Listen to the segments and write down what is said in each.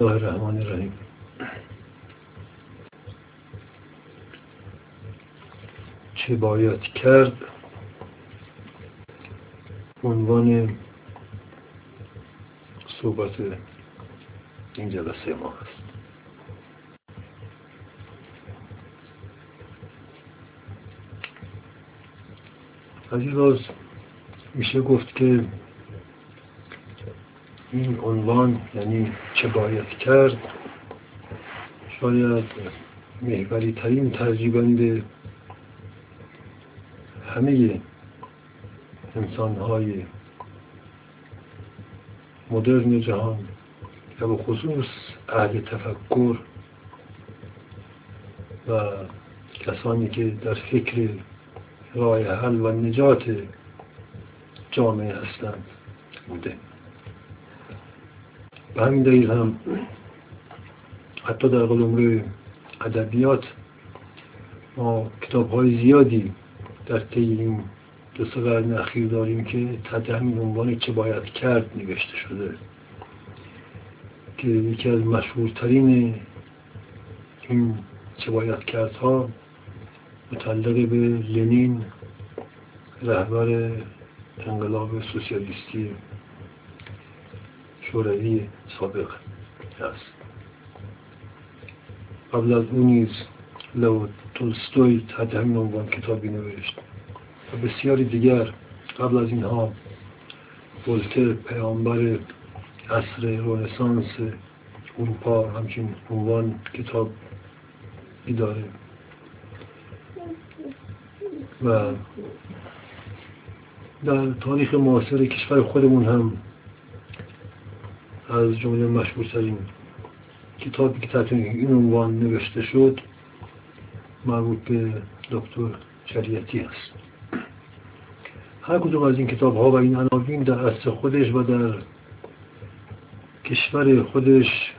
الله الرحمن الرحیم. چه باید کرد؟ عنوان صحبت این جلسه ما هست. راز میشه گفت که این عنوان یعنی چه باید کرد؟ شاید محوری ترین ترجیبند همه انسان های مدرن جهان و به خصوص اهل تفکر و کسانی که در فکر راه حل و نجات جامعه هستند بوده. به همین دلیل هم حتی در قلمرو ادبیات ما کتاب های زیادی در این دو سه اخیر داریم که تحت همین عنوان چه باید کرد نوشته شده که یکی از مشهورترین این چه باید کردها متعلق به لنین رهبر انقلاب سوسیالیستی. شوروی سابق است قبل از اون نیز لو تولستوی تحت همین عنوان کتابی نوشت و بسیاری دیگر قبل از اینها ولتر پیامبر عصر رونسانس اروپا همچین عنوان کتاب داره و در تاریخ معاصر کشور خودمون هم از جمله مشهورترین کتابی که تحت این عنوان نوشته شد مربوط به دکتر شریعتی است. هر کدوم از این کتاب ها و این عناوین در اصل خودش و در کشور خودش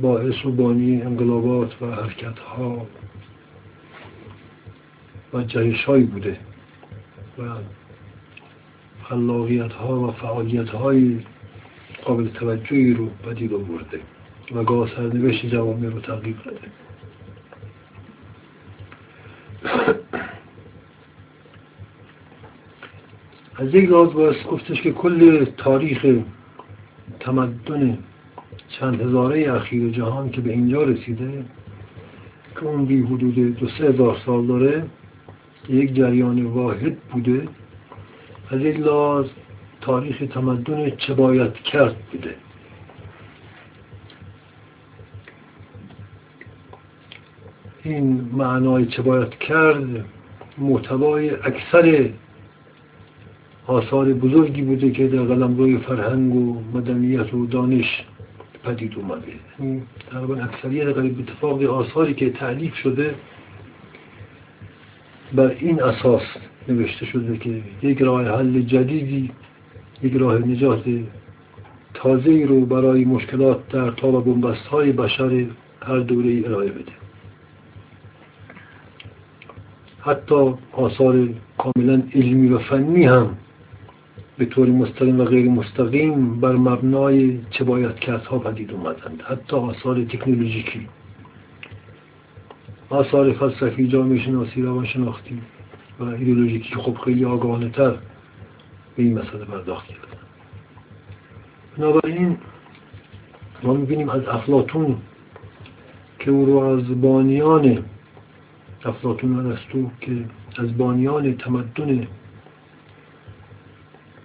باعث و بانی انقلابات و حرکت ها و جهش هایی بوده و خلاقیت ها و فعالیت های قابل توجهی رو پدید آورده و گاه سرنوشت جوامع رو تغییر داده از یک لحاظ باید گفتش که کل تاریخ تمدن چند هزاره اخیر جهان که به اینجا رسیده که اون بی حدود دو سه هزار سال داره یک جریان واحد بوده. از یک لحاظ تاریخ تمدن چه باید کرد بوده. این معنای چه باید کرد محتوای اکثر آثار بزرگی بوده که در قلم روی فرهنگ و مدنیت و دانش پدید اومده. تقریبا اکثریت قریب اتفاق آثاری که تعلیف شده بر این اساس نوشته شده که یک راه حل جدیدی یک راه نجات تازه رو برای مشکلات در تاب و های بشر هر دوره ای ارائه بده. حتی آثار کاملا علمی و فنی هم به طور مستقیم و غیر مستقیم بر مبنای چه باید ها پدید اومدند. حتی آثار تکنولوژیکی آثار فلسفی جامعه شناسی روانشناختی و ایدئولوژیکی خب خیلی آگاهانه تر به این مسئله پرداخت کردن بنابراین ما می‌بینیم از افلاتون که او رو از بانیان افلاتون ارسطو که از بانیان تمدن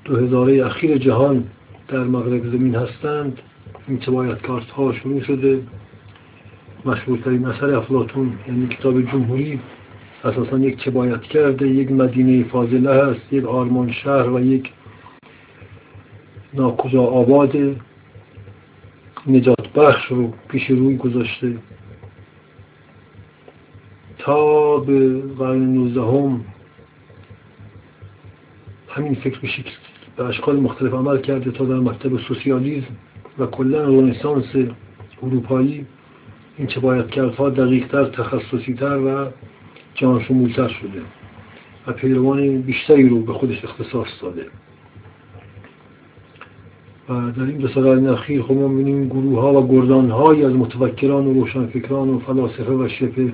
دو هزاره اخیر جهان در مغرب زمین هستند این کارت ها شروع شده. مشهورترین اثر افلاتون یعنی کتاب جمهوری اساسا یک چه باید کرده یک مدینه فاضله هست یک آرمان شهر و یک ناکجا آباد. نجات بخش رو پیش روی گذاشته. تا به قرن نوزدهم همین فکر به شکل به اشکال مختلف عمل کرده تا در مکتب سوسیالیزم و کلا رنسانس اروپایی این چه باید کردها دقیقتر تخصصیتر و جان شمولتر شده و پیروان بیشتری رو به خودش اختصاص داده. و در این دو سال اخیر خب ما می‌بینیم گروه ها و گردان های از متفکران و روشنفکران و فلاسفه و شبه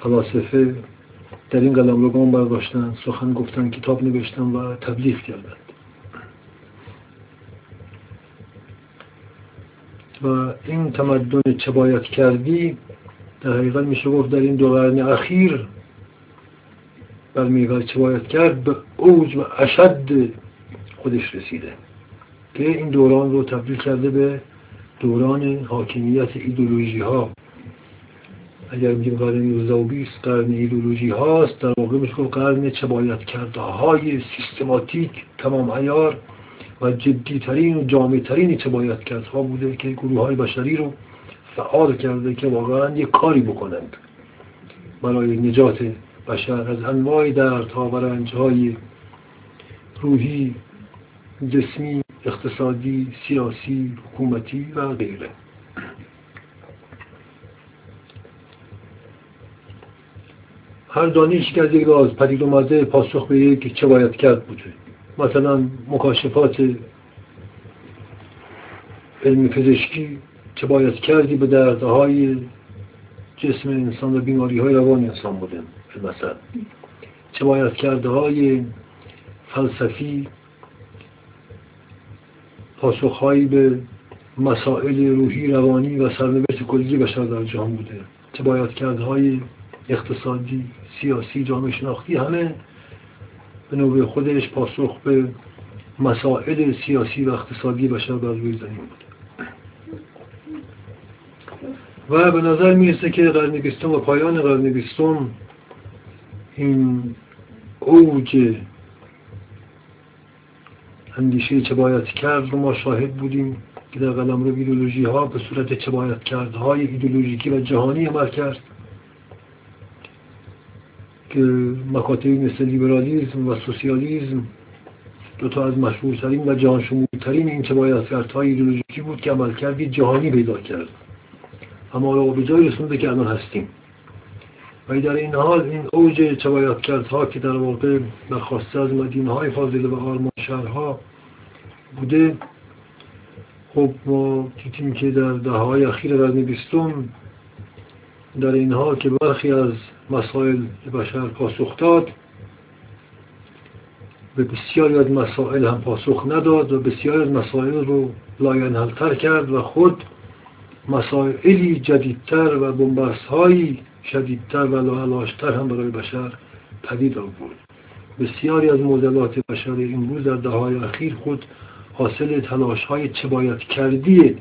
فلاسفه در این قلم رگان برداشتن سخن گفتن کتاب نوشتن و تبلیغ کردند و این تمدن چه باید کردی در حقیقت میشه گفت در این دو قرن اخیر بر چه باید کرد؟ به اوج و اشد خودش رسیده. که این دوران رو تبدیل کرده به دوران حاکمیت ایدولوژی ها اگر میگیم قرن 19 و 20 قرن ایدولوژی هاست در واقع میشه گفت قرن چه باید کرده های سیستماتیک تمام عیار و جدی ترین و جامع ترین چه باید کرد ها بوده که گروه های بشری رو فعال کرده که واقعا یک کاری بکنند. برای نجات بشر از انواع دردها و رنجهای روحی جسمی اقتصادی سیاسی حکومتی و غیره. هر دانش که از یک راز پدید اومده پاسخ به یک چه باید کرد بوده. مثلا مکاشفات علم پزشکی چه باید کردی به دردهای جسم انسان و بیماری های روان انسان بوده مثلا چه باید کرده های فلسفی پاسخهایی به مسائل روحی روانی و سرنوشت کلی بشر در جهان بوده. چه باید کرده های اقتصادی سیاسی جامعه شناختی همه به نوبه خودش پاسخ به مسائل سیاسی و اقتصادی بشر بر روی زمین بوده. و به نظر می‌رسه که قرن بیستم و پایان قرن بیستم این اوج اندیشه چه باید کرد رو ما شاهد بودیم که در قلم رو ایدولوژی ها به صورت چه باید کرد های ایدولوژیکی و جهانی عمل کرد که مکاتبی مثل لیبرالیزم و سوسیالیزم دو تا از مشهورترین و جهان شمولترین این چه باید کرد های ایدولوژیکی بود که عمل کردی جهانی پیدا کرد. اما رو به جای رسونده که الان هستیم. و در این حال این اوج چبایت ها که در واقع برخواسته از مدینه های فاضله و آرمان شهرها بوده خب ما دیدیم که در ده های اخیر قرن بیستم در این حال که برخی از مسائل بشر پاسخ داد به بسیاری از مسائل هم پاسخ نداد و بسیاری از مسائل رو لاینحلتر کرد و خود مسائلی جدیدتر و بنبست هایی شدیدتر و لاعلاشتر هم برای بشر پدید آورد. بسیاری از معضلات بشر امروز در دههای اخیر خود حاصل تلاش های چه باید کردی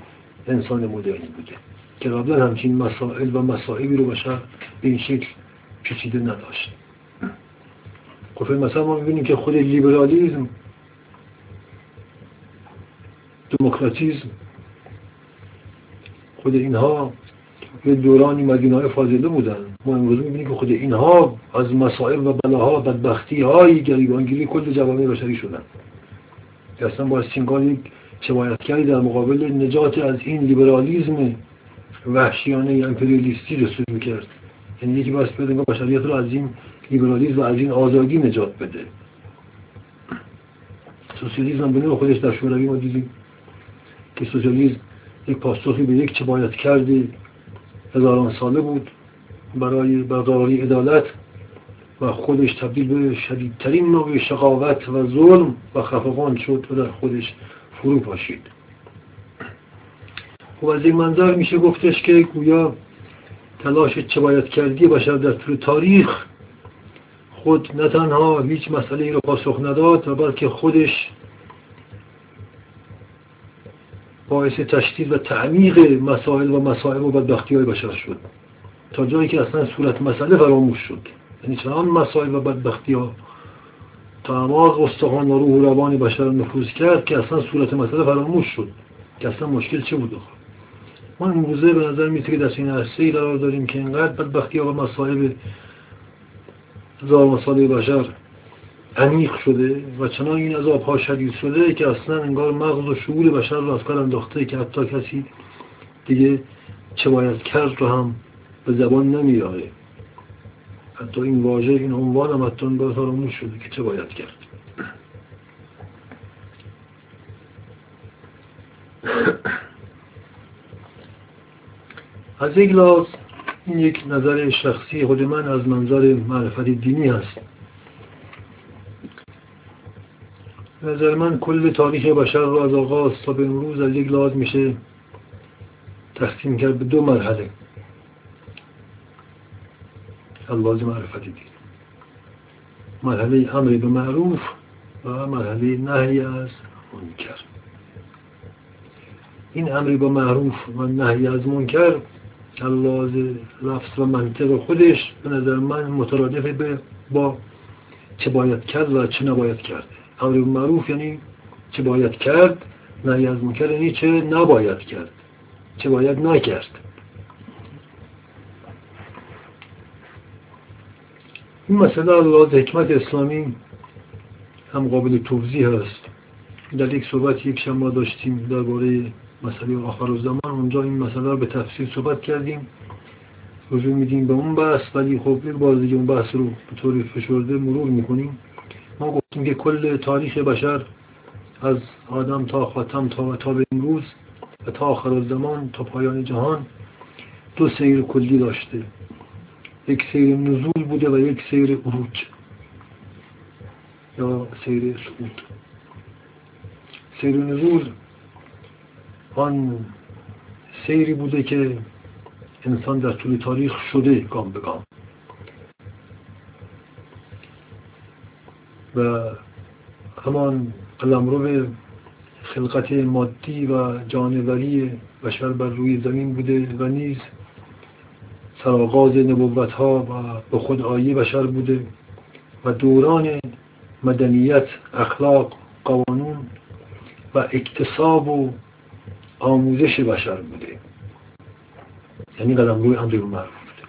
انسان مدرنی بوده که قبلا همچین مسائل و مسائلی رو بشر به این شکل پیچیده نداشت. خب مثلا ما می‌بینیم که خود لیبرالیزم دموکراتیزم خود اینها یه دورانی مدینه های فاضله بودن؟ ما امروز می‌بینیم که خود اینها از مسائل و بلاها و بدبختی های گریبانگیری کل جوامع بشری شدن. که اصلا با سینگال یک در مقابل نجات از این لیبرالیزم وحشیانه امپریالیستی رسول کرد یعنی یکی باید بده بشریت رو از این لیبرالیزم و از این آزادی نجات بده. سوسیالیزم به خودش در شوروی ما دیدیم که سوسیالیزم یک پاسخی به یک چه باید کردی هزاران ساله بود برای برقراری عدالت و خودش تبدیل به شدیدترین نوع شقاوت و ظلم و خفقان شد و در خودش فرو پاشید. خب از این منظر میشه گفتش که گویا تلاش چه باید کردی بشر در طول تاریخ خود نه تنها هیچ مسئله رو پاسخ نداد و بلکه خودش باعث تشدید و تعمیق مسائل و مسائل و بدبختی های بشر شد. تا جایی که اصلا صورت مسئله فراموش شد. یعنی چنان مسائل و بدبختی ها تا اعماق استخوان و روح و روان بشر نفوذ کرد که اصلا صورت مسئله فراموش شد. که اصلا مشکل چه بود ما امروزه به نظر میسه که در این عرصه ای قرار داریم که اینقدر بدبختی ها و مسائل هزار مسائل بشر عمیق شده و چنان این عذاب ها شدید شده که اصلا انگار مغز و شعور بشر رو از کار انداخته که حتی کسی دیگه چه باید کرد رو هم به زبان نمیاره. حتی این واژه این عنوان هم حتی انگار فراموش شده که چه باید کرد. از یک این یک نظر شخصی خود من از منظر معرفت دینی هست. نظر من کل تاریخ بشر رو از آغاز تا به امروز از یک لحاظ میشه تقسیم کرد به دو مرحله. از معرفت دین. مرحله امر به معروف و مرحله نهی از منکر. این امری با معروف و نهی از منکر لحاظ لفظ و منطق خودش به نظر من مترادف به با چه باید کرد و چه نباید کرد. امر معروف یعنی چه باید کرد نهی از منکر یعنی چه نباید کرد چه باید نکرد. این مسئله لحاظ حکمت اسلامی هم قابل توضیح هست در یک صحبت یک شما داشتیم درباره مسئله آخر و زمان. اونجا این مسئله رو به تفصیل صحبت کردیم. رجوع میدیم به اون بحث ولی خب یک بار دیگه اون بحث رو به طور فشرده مرور می‌کنیم. ما گفتیم که کل تاریخ بشر از آدم تا خاتم تا تا به امروز و تا آخر زمان تا پایان جهان دو سیر کلی داشته. یک سیر نزول بوده و یک سیر عروج یا سیر سعود سیر نزول آن سیری بوده که انسان در طول تاریخ شده گام به گام. و همان قلمرو خلقت مادی و جانوری بشر بر روی زمین بوده و نیز سرآغاز نبوت ها و به خود آیه بشر بوده و دوران مدنیت اخلاق قوانون و اکتساب و آموزش بشر بوده. یعنی قدم روی امر معروف بوده.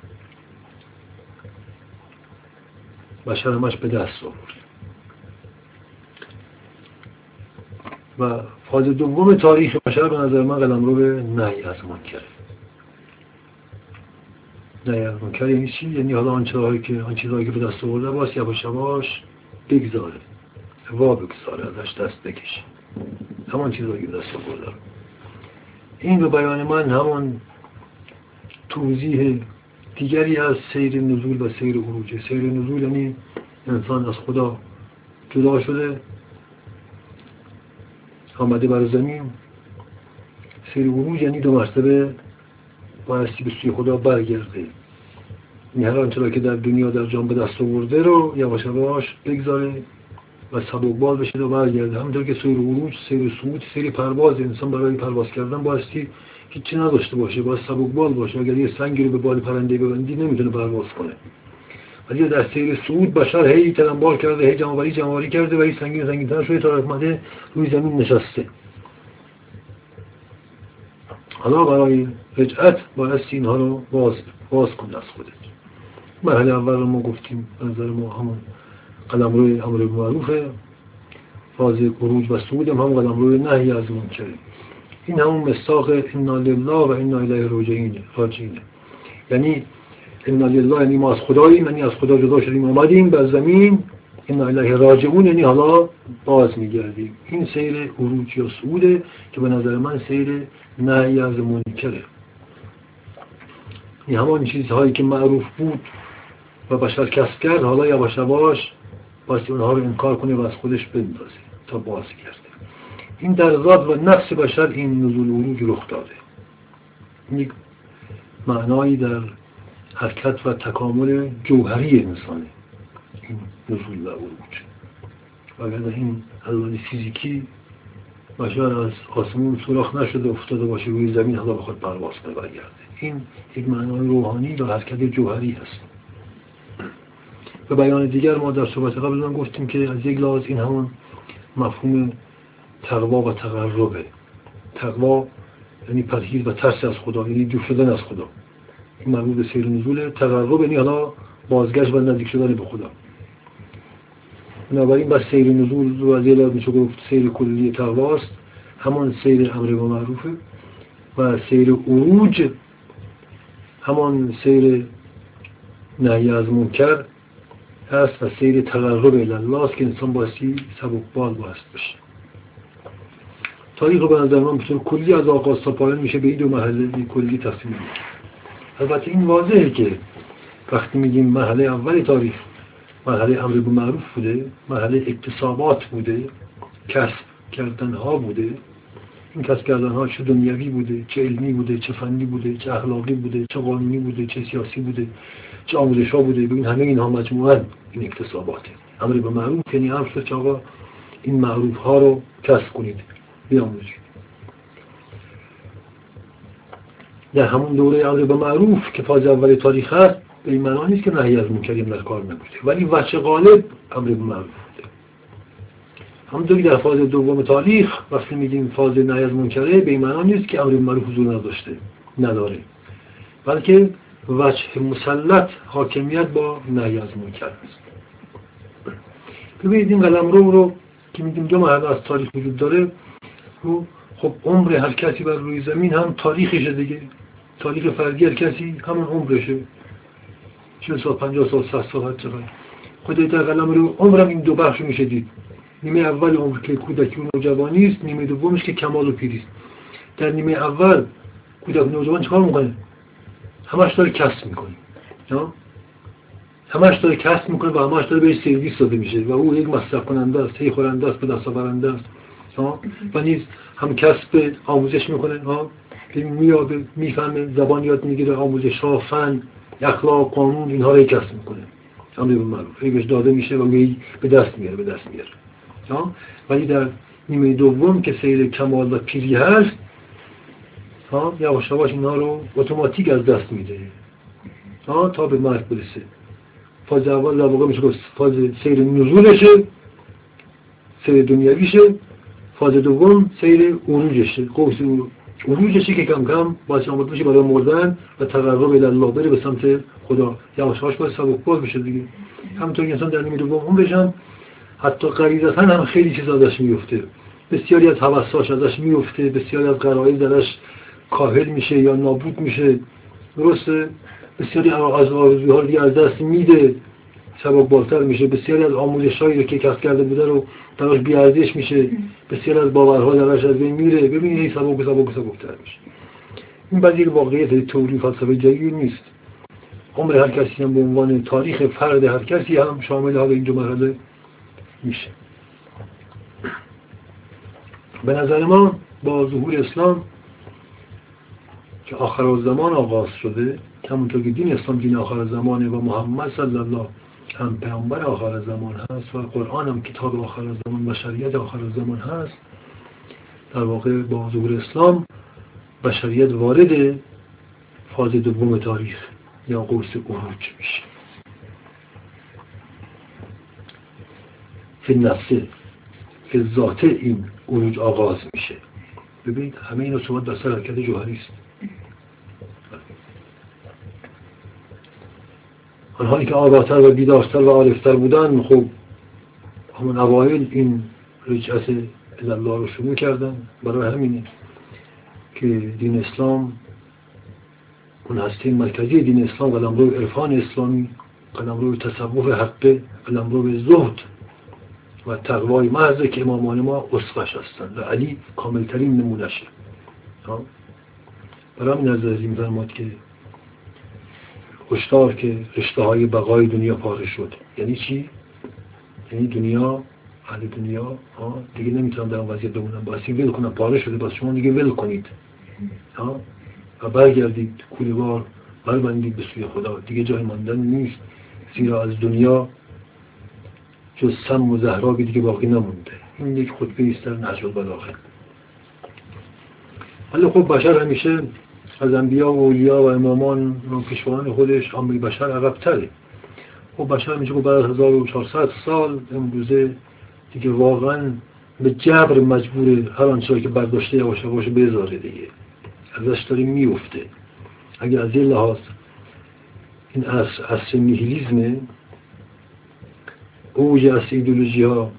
بشر همش به دست آورد. و فاز دوم تاریخ بشر به نظر من قدم رو به نهی از منکره نهی از منکر یعنی چی؟ یعنی حالا آن چیزهایی که آن چیزهایی که به دست آورده باش یواش یواش بگذاره. وا بگذاره ازش دست بکشه. همان چیزهایی که به دست آورده. این به بیان من همان توضیح دیگری از سیر نزول و سیر عروج. سیر نزول یعنی انسان از خدا جدا شده. آمده بر زمین. سیر عروج یعنی دو مرتبه بایستی به سوی خدا برگرده. این هر آنچه که در دنیا در جان به دست آورده رو یواش یواش بگذاره و سبکبال بشه و برگرده. همینطور که سیر عروج سیر صعود سیر پرواز انسان برای پرواز کردن بایستی هیچی نداشته باشه باید سبکبال باشه. اگر یه سنگی رو به بال پرنده ببندی نمی‌تونه پرواز کنه. ولی در سیر صعود بشر هی تلمبار کرده هی جمعوری جمعوری کرده و هی سنگین سنگین تر شده تا رحمده روی زمین نشسته. حالا برای رجعت بایستی اینها رو باز, باز کن از خودت. مرحله اول رو ما گفتیم نظر ما همون قدم روی امر معروفه فاز خروج و سعود هم, قدم روی نهی از منکره این همون مستاق انا لله و انا الیه راجعینه. یعنی انا لله یعنی ما از خداییم یعنی از خدا جدا شدیم آمدیم بر زمین انا الیه راجعون یعنی حالا باز میگردیم این سیر عروج یا سعوده که به نظر من سیر نهی از منکره این همان چیزهایی که معروف بود و بشر کسب کرد حالا یواش یواش باستی اونها رو انکار کنه و از خودش بندازه تا باز کرده این در ذات و نفس بشر این نزول عروج رخ داده یک معنایی در حرکت و تکامل جوهری انسانه این نزول و عروج و اگر این حلال فیزیکی بشر از آسمون سوراخ نشده افتاده باشه روی زمین حالا بخواد پرواز کنه برگرده. این یک معنای روحانی و حرکت جوهری هست. به بیان دیگر ما در صحبت قبل من گفتیم که از یک لحاظ این همون مفهوم تقوا و تقربه. تقوا یعنی پرهیز و ترس از خدا یعنی دور شدن از خدا. مربوط به سیر نزول تقرب یعنی حالا بازگشت و نزدیک شدن به خدا. بنابراین بس سیر نزول رو از یه میشه گفت سیر کلی تقواست. همان سیر امر و معروفه و سیر عروج همان سیر نهی از منکر هست و سیر تقرب الله است که انسان باستی سبکبال باست بشه تاریخ به نظر من کلی از آغاز تا پایان میشه. به این دو محله کلی تقسیم البته این واضحه که وقتی میگیم مرحله اول تاریخ مرحله امر به معروف بوده مرحله اکتسابات بوده کسب کردن ها بوده. این کسب کردن ها چه دنیوی بوده چه علمی بوده چه فنی بوده چه اخلاقی بوده چه قانونی بوده چه سیاسی بوده چه آموزش ها بوده. ببین همه اینها مجموعا این اکتساباته. امر به معروف یعنی امر آقا این معروف ها رو کسب کنید بیاموزید. در همون دوره امر به معروف که فاز اول تاریخ هست به این معنا نیست که نهی از منکریم در کار نبوده. ولی وچه غالب امر به معروف بوده. همونطوری در فاز دوم تاریخ وقتی میگیم فاز نهی از منکره به این معنا نیست که امر به معروف حضور نداشته نداره. بلکه وجه مسلط حاکمیت با نهی از منکر است. ببینید این قلم رو رو که میگیم دو مرحله از تاریخ وجود داره خب عمر هر کسی بر روی زمین هم تاریخشه دیگه. تاریخ فردی هر کسی همون عمرشه. 40 سال 50 سال 60 سال هر چقدر. خدای در قلم رو عمرم این دو بخش میشه دید. نیمه اول عمر که کودکی و نوجوانی است نیمه دومش که کمال و پیری است در نیمه اول کودک نوجوان چیکار می‌کنه؟ همش داره کسب می‌کنه. همش داره کسب می‌کنه و همش داره بهش سرویس داده میشه و او یک مصرف کننده است هی خورنده است به دست آورنده است. و نیز هم کسب آموزش می‌کنه. ها؟ میاد می‌فهمه زبان یاد می‌گیره آموزش ها فن اخلاق قانون اینها رو کسب می‌کنه. امر به معروف. داده میشه و به دست میاره به دست میاره. ولی در نیمه دوم که سیر کمال و پیری هست ها یواش یواش اینها رو اتوماتیک از دست میده. ها تا به مرگ برسه. فاز اول در واقع میشه فاز سیر نزولشه سیر دنیویشه فاز دوم سیر عروجشه. قوس عروجشه که کم کم باعث آمد بشه برای مردن و تقرب الله بره به سمت خدا. یواش یواش باید سبک بشه دیگه. همونطور انسان در نیمه دوم اون بشن حتی غریزتا هم خیلی چیز ازش میفته بسیاری از حوثاش ازش میفته بسیاری از غرایز ازش کاهل میشه یا نابود میشه. درسته؟ بسیاری از آرزوها رو از دست میده. سبب بالتر میشه. بسیاری از آموزش هایی رو که کسب کرده بوده رو براش بیارزش میشه. بسیاری از باورها درش از بین میره. ببینید این سبب سبب سبکتر میشه. این بعد یک واقعیت توری فلسفه جدید نیست. عمر هر کسی هم به عنوان تاریخ فرد هر کسی هم شامل حال این دو مرحله میشه. به نظر ما با ظهور اسلام که آخر زمان آغاز شده همونطور که دین اسلام دین آخر زمانه و محمد صلی الله هم پیامبر آخر زمان هست و قرآن هم کتاب آخر زمان و شریعت آخر زمان هست. در واقع با ظهور اسلام بشریت وارد فاز دوم تاریخ یا قوس عروج میشه. فی نفسه فی ذات این عروج آغاز میشه. ببینید همه این رسومات در سر حرکت جوهری است. آنهایی که آگاهتر و بیدارتر و عارفتر بودن خب همون اوایل این رجعت الله رو شروع کردن. برای همینه که دین اسلام اون هسته مرکزی دین اسلام قلمرو عرفان اسلامی قلمرو تصوف حقه قلمرو زهد و تقوای محض که امامان ما اصفش هستند و علی کاملترین نمونشه برای همین از این که هشدار که رشته های بقای دنیا پاره شد. یعنی چی؟ یعنی دنیا اهل دنیا دیگه نمی‌تونم در اون وضعیت بمونم باسی ول کنم پاره شده باز شما دیگه ول کنید. و برگردید کولیوار بربندید به سوی خدا. دیگه جای ماندن نیست. زیرا از دنیا جز سم و زهرابی دیگه باقی نمونده. این یک خطبه است در نهج البلاغه. ولی خب بشر همیشه از انبیا و اولیا و امامان و پیشوان خودش امری بشر عقب تره. خب بشر میشه که بعد از 1400 سال امروزه دیگه واقعا به جبر مجبور هر آنچه که برداشته یواش یواش بذاره دیگه. ازش داره میفته. اگر از این لحاظ این اصر, اصر نیهیلیزمه اوج از ایدولوژی ها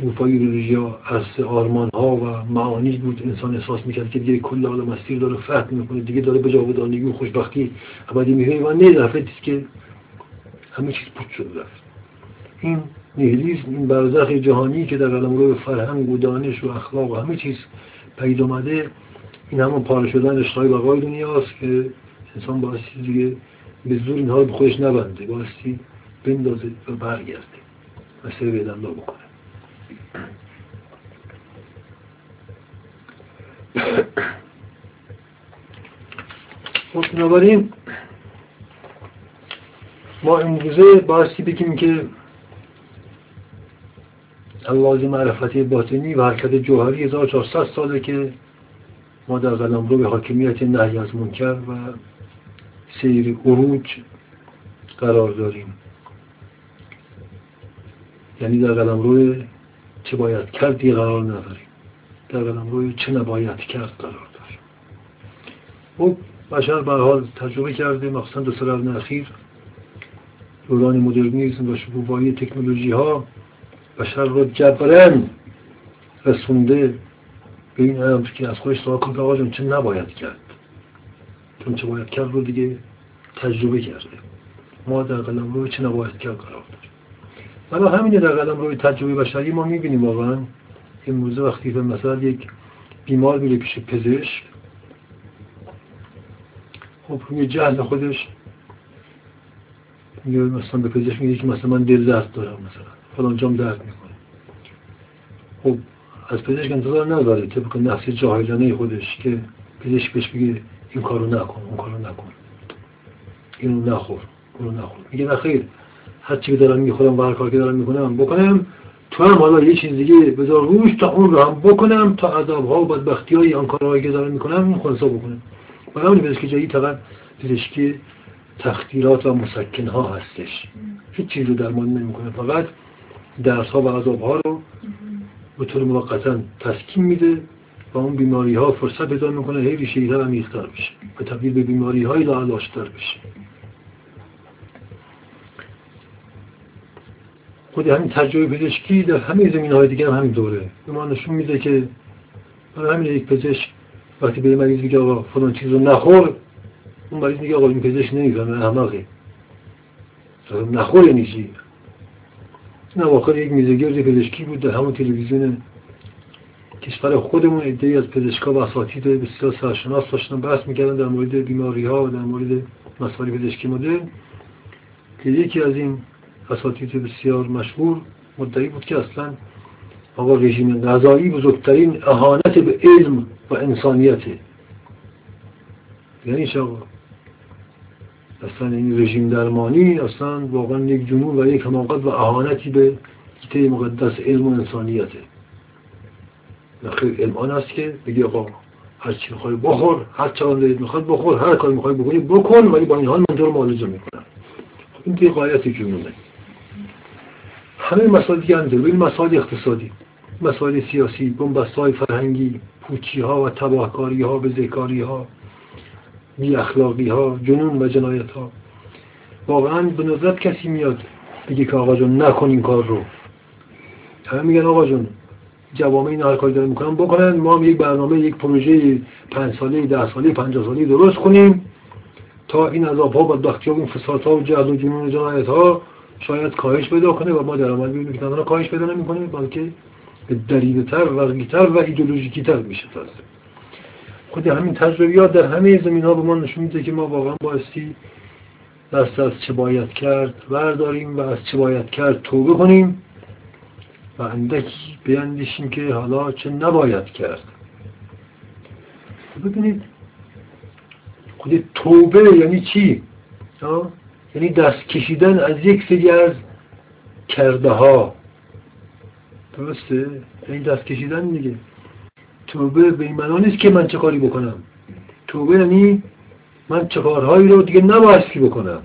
ایدولوژی ها از آرمان ها و معانی بود. انسان احساس می‌کرد که دیگه کل عالم مسیر داره فتح می‌کنه دیگه داره به جاودانگی و خوشبختی ابدی و نه دفعه که همه چیز پوچ شد رفت. این نیهیلیزم این برزخ جهانی که در قلمرو فرهنگ و دانش و اخلاق و همه چیز پیدا آمده این همون پاره شدن اشتهای بقای دنیاست که انسان بایستی دیگه به زور اینها رو به خودش نبنده بایستی بندازه و برگرده. مسئله به الله بکنه خب بنابراین ما امروزه بایستی بگیم که اللازم معرفتی باطنی و حرکت جوهری 1400 ساله که ما در قلم رو به حاکمیت نهی از منکر و سیر عروج قرار داریم. یعنی در قلم روی چه باید کردی قرار نداریم. در قلم روی چه نباید کرد قرار داریم خب بشر به حال تجربه کرده مخصوصا دو سال اخیر. دوران مدرنیزم و شکوفایی تکنولوژی ها بشر رو جبرن رسونده به این امر که از خودش سوال کنه آقا چه نباید کرد؟ چون چه باید کرد رو دیگه تجربه کرده. ما در قلم روی چه نباید کرد قرار داریم حالا همینه در قلم روی تجربه بشری ما می‌بینیم واقعا. امروزه وقتی به مثلا یک بیمار میره پیش پزشک خب روی جهل خودش میگه مثلا به پزشک میگه که مثلا من دل درد دارم مثلا فلان جام درد می‌کنه. خب از پزشک انتظار نداره طبق نفس جاهلانه خودش که پزشک بهش بگه این کارو نکن اون کارو نکن. اینو نخور اونو نخور. میگه نه خیر هر چی که دارم می‌خورم و هر کار که دارم می‌کنم بکنم تو هم حالا یه چیز دیگه بذار روش تا اون رو هم بکنم تا عذاب ها و بدبختی های آن کارهایی که دارم می‌کنم این خونسا بکنم. و همونی پزشکی جایی فقط پزشکی تختیرات و مسکن ها هستش. هیچ چیز رو درمان نمی‌کنه فقط درس ها و عذاب ها رو به طور موقتا تسکین میده و اون بیماری ها فرصت پیدا می‌کنه هی ریشه و عمیق‌تر بشه و تبدیل به بیماری های لاعلاشتر بشه. خود همین تجربه پزشکی در همه زمین های دیگه هم همین دوره. به ما نشون میده که برای همین یک پزشک وقتی به مریض میگه آقا فلان چیز رو نخور اون مریض میگه آقا این پزشک نمی‌فهمه احمقه. نخور یعنی چی؟ این اواخر یک میزگرد پزشکی بود در همون تلویزیون کشور خودمون ای از پزشکا و اساتید بسیار سرشناس داشتن بحث می‌کردن در مورد بیماری ها و در مورد مسائل پزشکی مدرن که یکی از این اساتید بسیار مشهور مدعی بود که اصلا آقا رژیم غذایی بزرگترین اهانت به علم و انسانیته یعنی آقا؟ اصلا این رژیم درمانی اصلا واقعا یک جنون و یک حماقت و اهانتی به گیته مقدس علم و انسانیته خیلی علم آن است که بگی آقا هر چی می‌خوای بخور هر چقدر می‌خواد بخور هر کاری می‌خوای بکنی بکن ولی با این حال من تو رو معالجه می‌کنم. خب این دیگه قایت جنونه. همه مسائل دیگه هم این مسائل اقتصادی مسائل سیاسی بنبست های فرهنگی پوچی ها و تباهکاری ها بزهکاری ها بی اخلاقی ها جنون و جنایت ها واقعا به ندرت کسی میاد بگه که آقا جون نکن این کار رو. همه میگن آقا جون جوامع این هر کاری دارن می‌کنن بکنن. ما هم یک برنامه یک پروژه پنج ساله ده ساله پنجاه ساله درست کنیم تا این عذاب ها بدبختی ها و این فساد ها و جهل و جنون و جنایت ها شاید کاهش پیدا کنه و ما در عمل ببینیم که تنها کاهش پیدا نمی‌کنه بلکه دریده و و ایدولوژیکی تر میشه تازه. خود همین تجربیات در همه زمین ها به ما نشون میده که ما واقعا بایستی دست از چه باید کرد برداریم و از چه باید کرد توبه کنیم و اندکی بیندیشیم که حالا چه نباید کرد. ببینید خود توبه یعنی چی؟ یعنی دست کشیدن از یک سری از کرده ها درسته؟ یعنی دست کشیدن دیگه. توبه به این معنا نیست که من چه کاری بکنم. توبه یعنی من چه کارهایی رو دیگه نبایستی بکنم.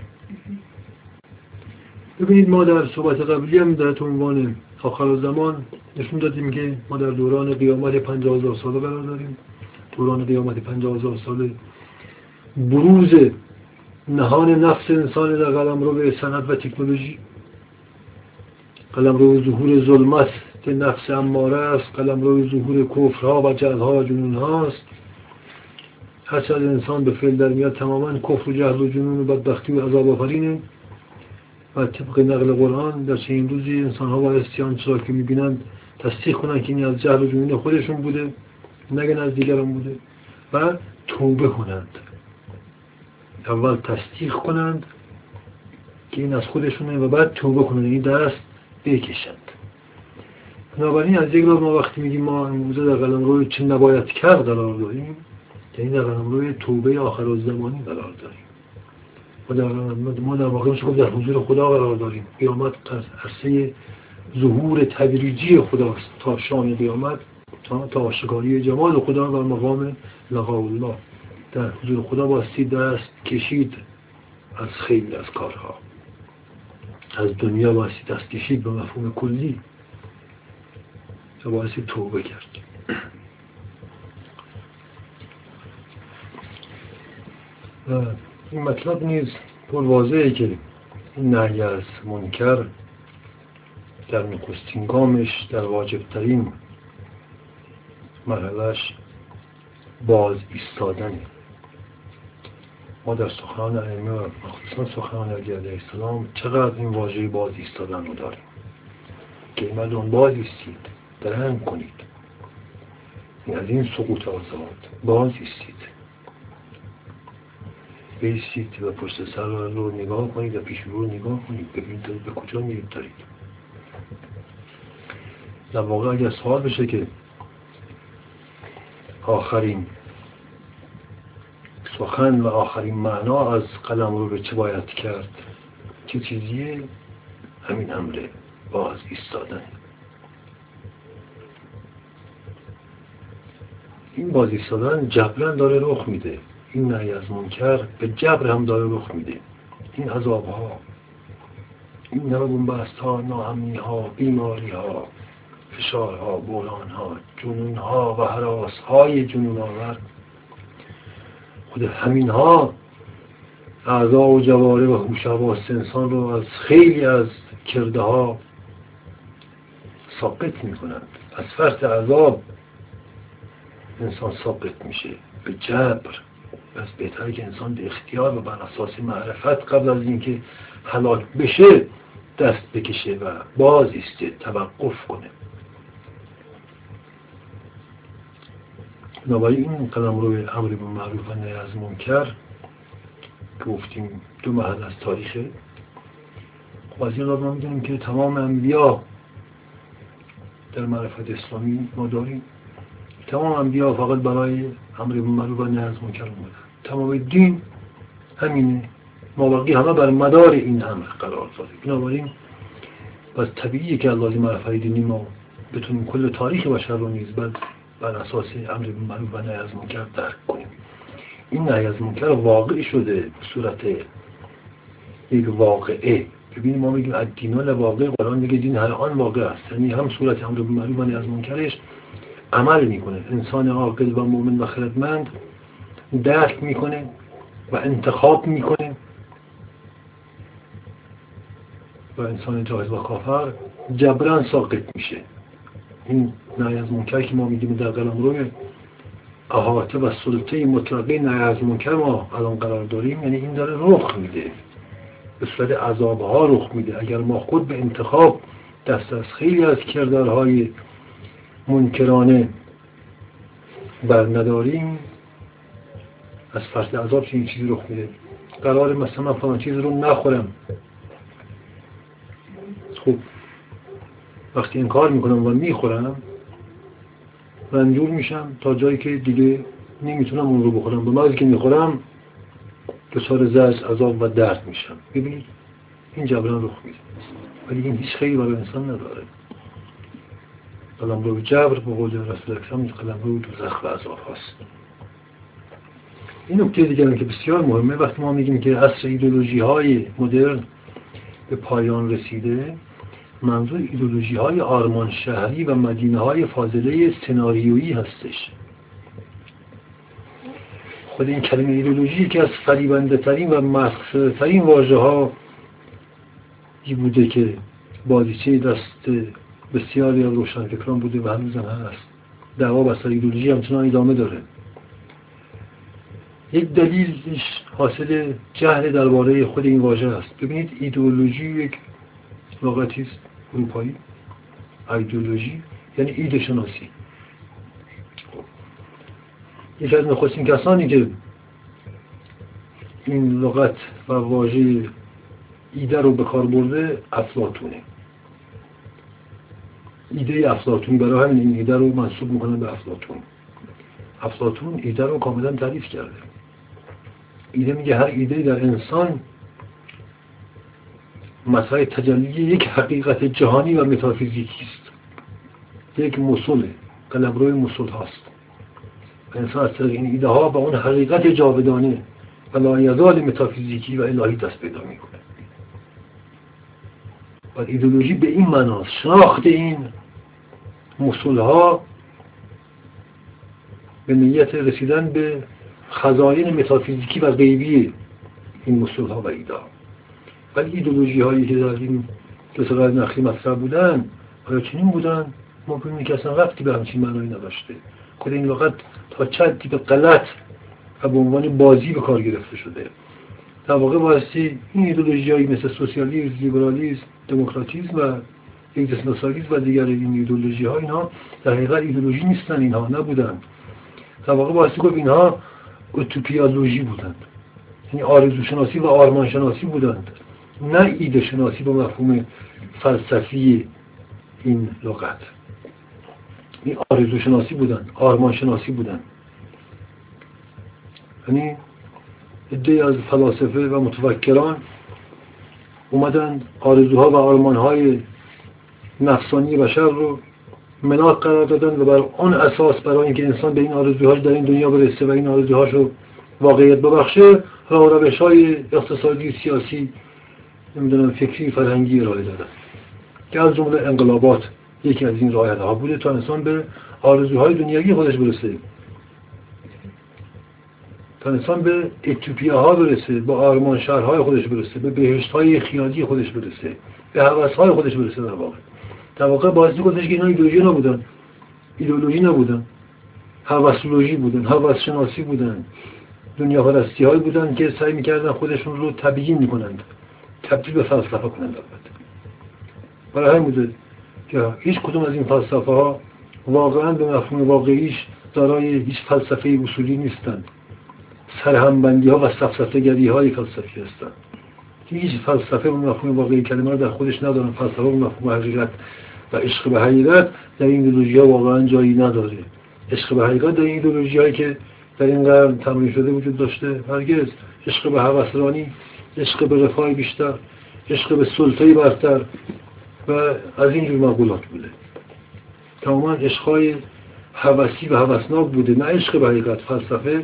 ببینید ما در صحبت قبلی هم در عنوان آخر زمان نشون دادیم که ما در دوران قیامت پنجاه هزار ساله قرار داریم. دوران قیامت پنجاه هزار ساله. بروز نهان نفس انسان در قلم رو به سند و تکنولوژی. قلم رو ظهور ظلمت که نفس اماره است. قلم روی ظهور کفرها و جهلها جنون هاست. هرچند انسان به فعل در میاد تماما کفر و جهل و جنون و بدبختی و عذاب آفرینه. و طبق نقل قرآن در چنین روزی انسان ها بایستی آنچه که می‌بینند تصدیق کنند که این از جهل و جنون خودشون بوده نگن از دیگران بوده و توبه کنند. اول تصدیق کنند که این از خودشونه و بعد توبه کنند این دست بکشند. بنابراین از یک ما وقتی میگیم ما امروزه در قلم روی چه نباید کرد قرار داریم یعنی در قلم روی توبه آخر و زمانی قرار داریم. ما در, ما در واقع در حضور خدا قرار داریم. قیامت عرصه ظهور تدریجی خداست تا شام قیامت تا آشکاری جمال خدا و مقام لقاء الله. در حضور خدا باستی دست کشید از خیلی از کارها. از دنیا باستی دست کشید به مفهوم کلی. و باستی توبه کرد. و این مطلب نیز پر واضحه که این نهی از منکر در نخستین گامش در واجبترین مرحلهش باز ایستادنه. ما در سخنان ائمه و مخصوصا سخنان علی علیه السلام چقدر این واژه باز ایستادن رو داریم که مردم باز ایستید درنگ کنید. این از این سقوط آزاد باز ایستید. بیستید و پشت سر رو نگاه کنید و پیش رو نگاه کنید ببینید به کجا میرید دارید. در واقع اگر سوال بشه که آخرین سخن و آخرین معنا از قلم رو به چه باید کرد؟ چه چیزیه؟ همین امر باز ایستادن. این باز ایستادن جبران داره رخ میده. این نهی از منکر به جبر هم داره رخ میده. این عذاب ها این بست ها ناهمی ها بیماری ها فشارها بحرانها جنونها و حراسهای جنون آور خود همینها اعضا و جواره و هوش انسان رو از خیلی از کرده ها ساقط می کنند از فرط عذاب انسان ساقط میشه. به جبر. پس بهتره که انسان به اختیار و بر اساس معرفت قبل از اینکه هلاک بشه دست بکشه و باز ایسته توقف کنه. بنابراین این قدم روی امر به معروف و نهی از منکر گفتیم دو محل از تاریخه. خب از این ما می‌دونیم که تمام انبیا در معرفت اسلامی ما داریم. تمام انبیا فقط برای امر به معروف و نهی از منکر اومدن تمام دین همینه. مابقی همه بر مدار این امر قرار داده بنابراین پس طبیعیه که الله معرفت دینی ما بتونیم کل تاریخ بشر رو نیز بعد بر اساس امر معروف و نهی از منکر درک کنیم. این نهی از منکر واقع شده به صورت یک واقعه. ببینیم ما میگیم الدین واقع قرآن میگه دین آن واقع است. یعنی هم صورت امر معروف و نهی از منکرش عمل می‌کنه. انسان عاقل و مؤمن و خردمند درک می‌کنه و انتخاب می‌کنه. و انسان جاهل و کافر جبران ساقط میشه. این نهی از منکر که ما میگیم در قلم روی احاطه و سلطه مطلقه نهی از منکر ما الان قرار داریم یعنی این داره رخ میده. به صورت عذاب ها رخ میده. اگر ما خود به انتخاب دست از خیلی از کردارهای منکرانه بر نداریم از فرد عذاب این چیزی رخ میده. قرار مثلا من فلان چیز رو نخورم. خوب وقتی این کار می‌کنم و می‌خورم رنجور میشم تا جایی که دیگه نمی‌تونم اون رو بخورم. به محضی که می‌خورم دچار زجر عذاب و درد میشم. ببینید این جبران رخ میده. ولی این هیچ خیلی برای انسان نداره. قلم رو جبر به قول رسول اکرم قلم رو دوزخ و عذاب هست این نکته دیگر که بسیار مهمه وقتی ما میگیم که عصر ایدولوژی های مدرن به پایان رسیده منظور ایدولوژی های آرمان شهری و مدینه های فاضله سناریویی هستش. خود این کلمه ایدولوژی که از فریبنده ترین و مسخ شده ترین واژه ها بوده که بازیچه دست بسیاری از روشنفکران بوده و هنوز هم هست. دعوا بسر ایدولوژی همچنان ادامه داره. یک دلیلش حاصل جهل درباره خود این واژه است. ببینید ایدئولوژی یک لغتی است. اروپایی ایدئولوژی یعنی ایده شناسی. یکی از نخستین کسانی که این لغت و واژه ایده رو به کار برده افلاتونه ایده افلاتون برای همین این ایده رو منصوب می‌کنن به افلاتون افلاتون ایده رو کاملا تعریف کرده. ایده میگه هر ایده در انسان مسئله تجلی یک حقیقت جهانی و متافیزیکی است. یک مسئله قلمروی مسئول هاست. انسان از این ایده ها به اون حقیقت جاودانه و لایزال متافیزیکی و الهی دست پیدا می‌کنه و ایدولوژی به این مناس شناخت این مسئول ها به نیت رسیدن به خزاین متافیزیکی و غیبی این مسئول ها و ایده ولی ایدولوژی هایی که در این دو نخی مطرح بودن آیا چنین بودن؟ ببینیم که اصلا رفتی به همچین معنایی نداشته. خود این لغت تا چند تیپ غلط و به عنوان بازی به کار گرفته شده. در واقع بایستی این ایدولوژی مثل سوسیالیسم، لیبرالیسم، دموکراتیسم و اگزیستانسیالیسم و دیگر این ایدولوژی ها اینا در حقیقت ایدولوژی نیستن اینها نبودن. در واقع بایستی گفت اینها اوتوپیالوژی بودند. یعنی آرزو شناسی و آرمان شناسی بودند. نه ایده شناسی با مفهوم فلسفی این لغت. این آرزو شناسی بودن آرمان شناسی بودن. یعنی عده از فلاسفه و متفکران اومدن آرزوها و آرمانهای نفسانی بشر رو مناق قرار دادن و بر اون اساس برای اینکه انسان به این آرزوهاش در این دنیا برسه و این آرزوهاش رو واقعیت ببخشه راه روش های اقتصادی سیاسی نمی‌دونم فکری فرهنگی ارائه دادن که از جمله انقلابات یکی از این راه ها بوده تا انسان به آرزوهای دنیایی خودش برسه. تا انسان به اتوپیا ها برسه به آرمان شهرهای خودش برسه به بهشت های خیالی خودش برسه به حوث های خودش برسه در واقع. در واقع باعث گفتش که اینا ایدئولوژی نبودن. ایدئولوژی نبودن. حوثولوژی بودن حوث شناسی بودن. دنیا پرستی بودن که سعی می‌کردن خودشون رو تبیین می‌کنند تبدیل به فلسفه کنند البته. برای همین بوده که هیچ کدوم از این فلسفه ها واقعا به مفهوم واقعیش دارای هیچ فلسفه اصولی نیستند. سرهمبندی ها و سفسطه های فلسفی هستند. هیچ فلسفه و مفهوم واقعی کلمه رو در خودش ندارن. فلسفه و مفهوم حقیقت و عشق به حقیقت در این ایدولوژی ها واقعا جایی نداره. عشق به حقیقت در این ایدولوژی هایی که در این قرن تمرین شده وجود داشته هرگز. عشق به هوسرانی عشق به رفاه بیشتر عشق به سلطه برتر و از اینجور مقولات بوده. تماما عشقهای هوسی و هوسناک بوده نه عشق به حقیقت. فلسفه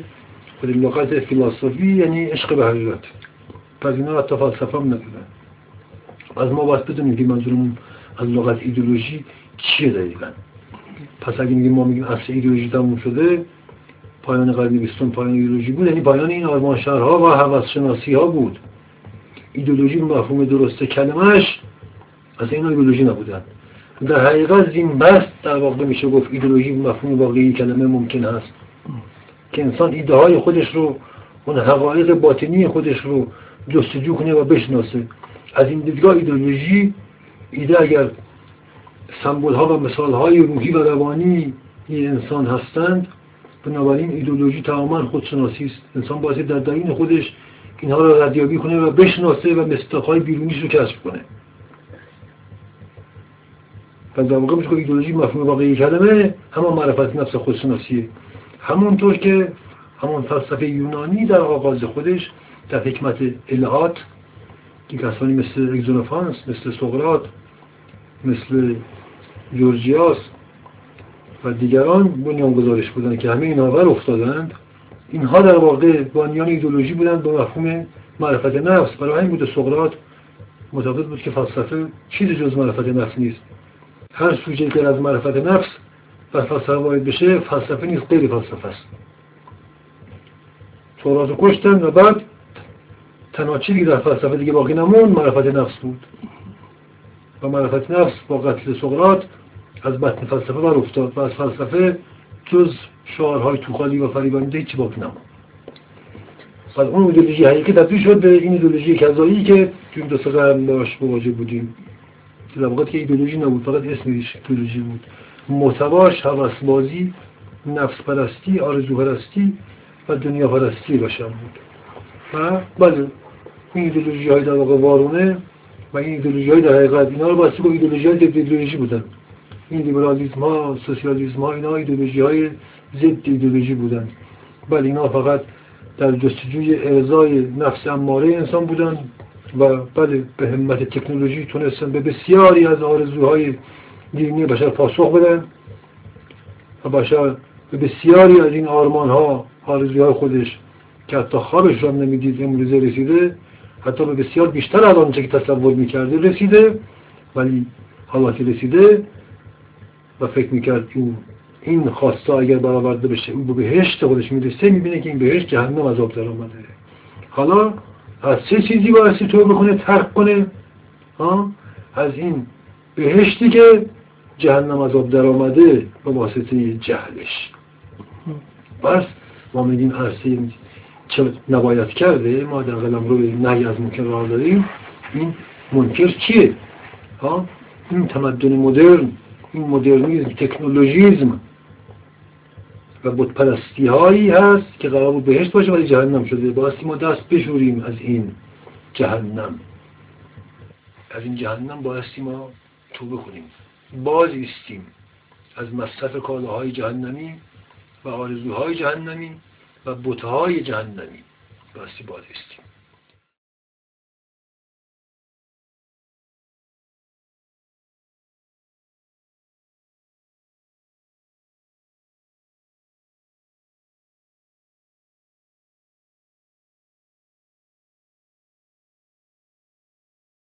خود لغت فیلاسوفی یعنی عشق به حقیقت. پس اینا حتی فلسفه هم ندیدن از ما باید بدونیم که منظورمون از لغت ایدولوژی چیه دقیقا. پس اگه میگیم ما میگیم اصل ایدولوژی تموم شده پایان قرن بیستم پایان ایدولوژی بود یعنی پایان این آرمان شهرها و حوث شناسی ها بود. ایدولوژی مفهوم درست کلمهش از این ایدولوژی نبودن. در حقیقت زین بست در واقع میشه گفت ایدولوژی مفهوم واقعی کلمه ممکن هست که انسان ایده های خودش رو اون حقایق باطنی خودش رو جستجو کنه و بشناسه. از این دیدگاه ایدولوژی ایده اگر سمبول ها و مثال های روحی و روانی این انسان هستند بنابراین ایدولوژی تماما خودشناسی است. انسان باید در درین خودش اینها را ردیابی کنه و بشناسه و مستاقهای بیرونیش رو کسب کنه. و در واقع میشه ایدولوژی مفهوم واقعی کلمه همون معرفت نفس خودشناسیه همونطور که همون فلسفه یونانی در آغاز خودش در حکمت الهات که کسانی مثل اگزونوفانس مثل سقراط مثل جورجیاس و دیگران بنیان گذارش بودن که همه این آور افتادند اینها در واقع بانیان ایدولوژی بودند با مفهوم معرفت نفس. برای همین بود سقراط معتقد بود که فلسفه چیزی جز معرفت نفس نیست. هر سوژه که از معرفت نفس و فلسفه وارد بشه فلسفه نیست غیر فلسفه است. سقراط کشتن و بعد تنها چیزی در فلسفه دیگه باقی نمون معرفت نفس بود. و معرفت نفس با قتل سقراط از بطن فلسفه بر افتاد و از فلسفه جز شعارهای توخالی و فریبانده هیچی باقی نمون بعد اون ایدولوژی حقیقی تبدیل شد به این ایدولوژی کذایی که توی دو سه قرن باش مواجه بودیم. در واقع که ایدولوژی نبود فقط اسمش ایدولوژی بود. محتواش نفس پرستی آرزو پرستی و دنیا پرستی باشم بود. بله این ایدولوژی های در واقع وارونه و این ایدولوژی های در حقیقت اینا رو باستی با ایدولوژی های ایدولوژی بودن. این لیبرالیسم ها سوسیالیسم ها اینا ایدولوژی های ضد ایدولوژی بودن بله اینا فقط در جستجوی ارزای نفس اماره انسان بودن و بله به همت تکنولوژی تونستن به بسیاری از آرزوهای دینی بشر پاسخ بدن و بشر به بسیاری از این آرمان ها آرزوهای خودش که حتی خوابش را نمی‌دید امروزه رسیده حتی به بسیار بیشتر از آنچه که تصور می‌کرده رسیده ولی حالا که رسیده. و فکر می‌کرد این این خواسته اگر برآورده بشه او به بهشت خودش می‌رسه می‌بینه که این بهشت جهنم از آب حالا از چه چیزی بایستی تو بکنه ترک کنه؟ ها؟ از این بهشتی که جهنم از آب در آمده به واسطه جهلش. بس ما میگیم عرصه چه نباید کرده ما در قلم رو نهی از منکر راه داریم این منکر چیه؟ ها؟ این تمدن مدرن. این مدرنیزم تکنولوژیزم و بودپرستی هایی هست که قرار بود بهشت باشه ولی جهنم شده. باستی ما دست بشوریم از این جهنم. از این جهنم بایستی ما توبه کنیم. باز ایستیم از مصرف کالاهای جهنمی و آرزوهای جهنمی و بتهای جهنمی. بایستی باز ایستیم.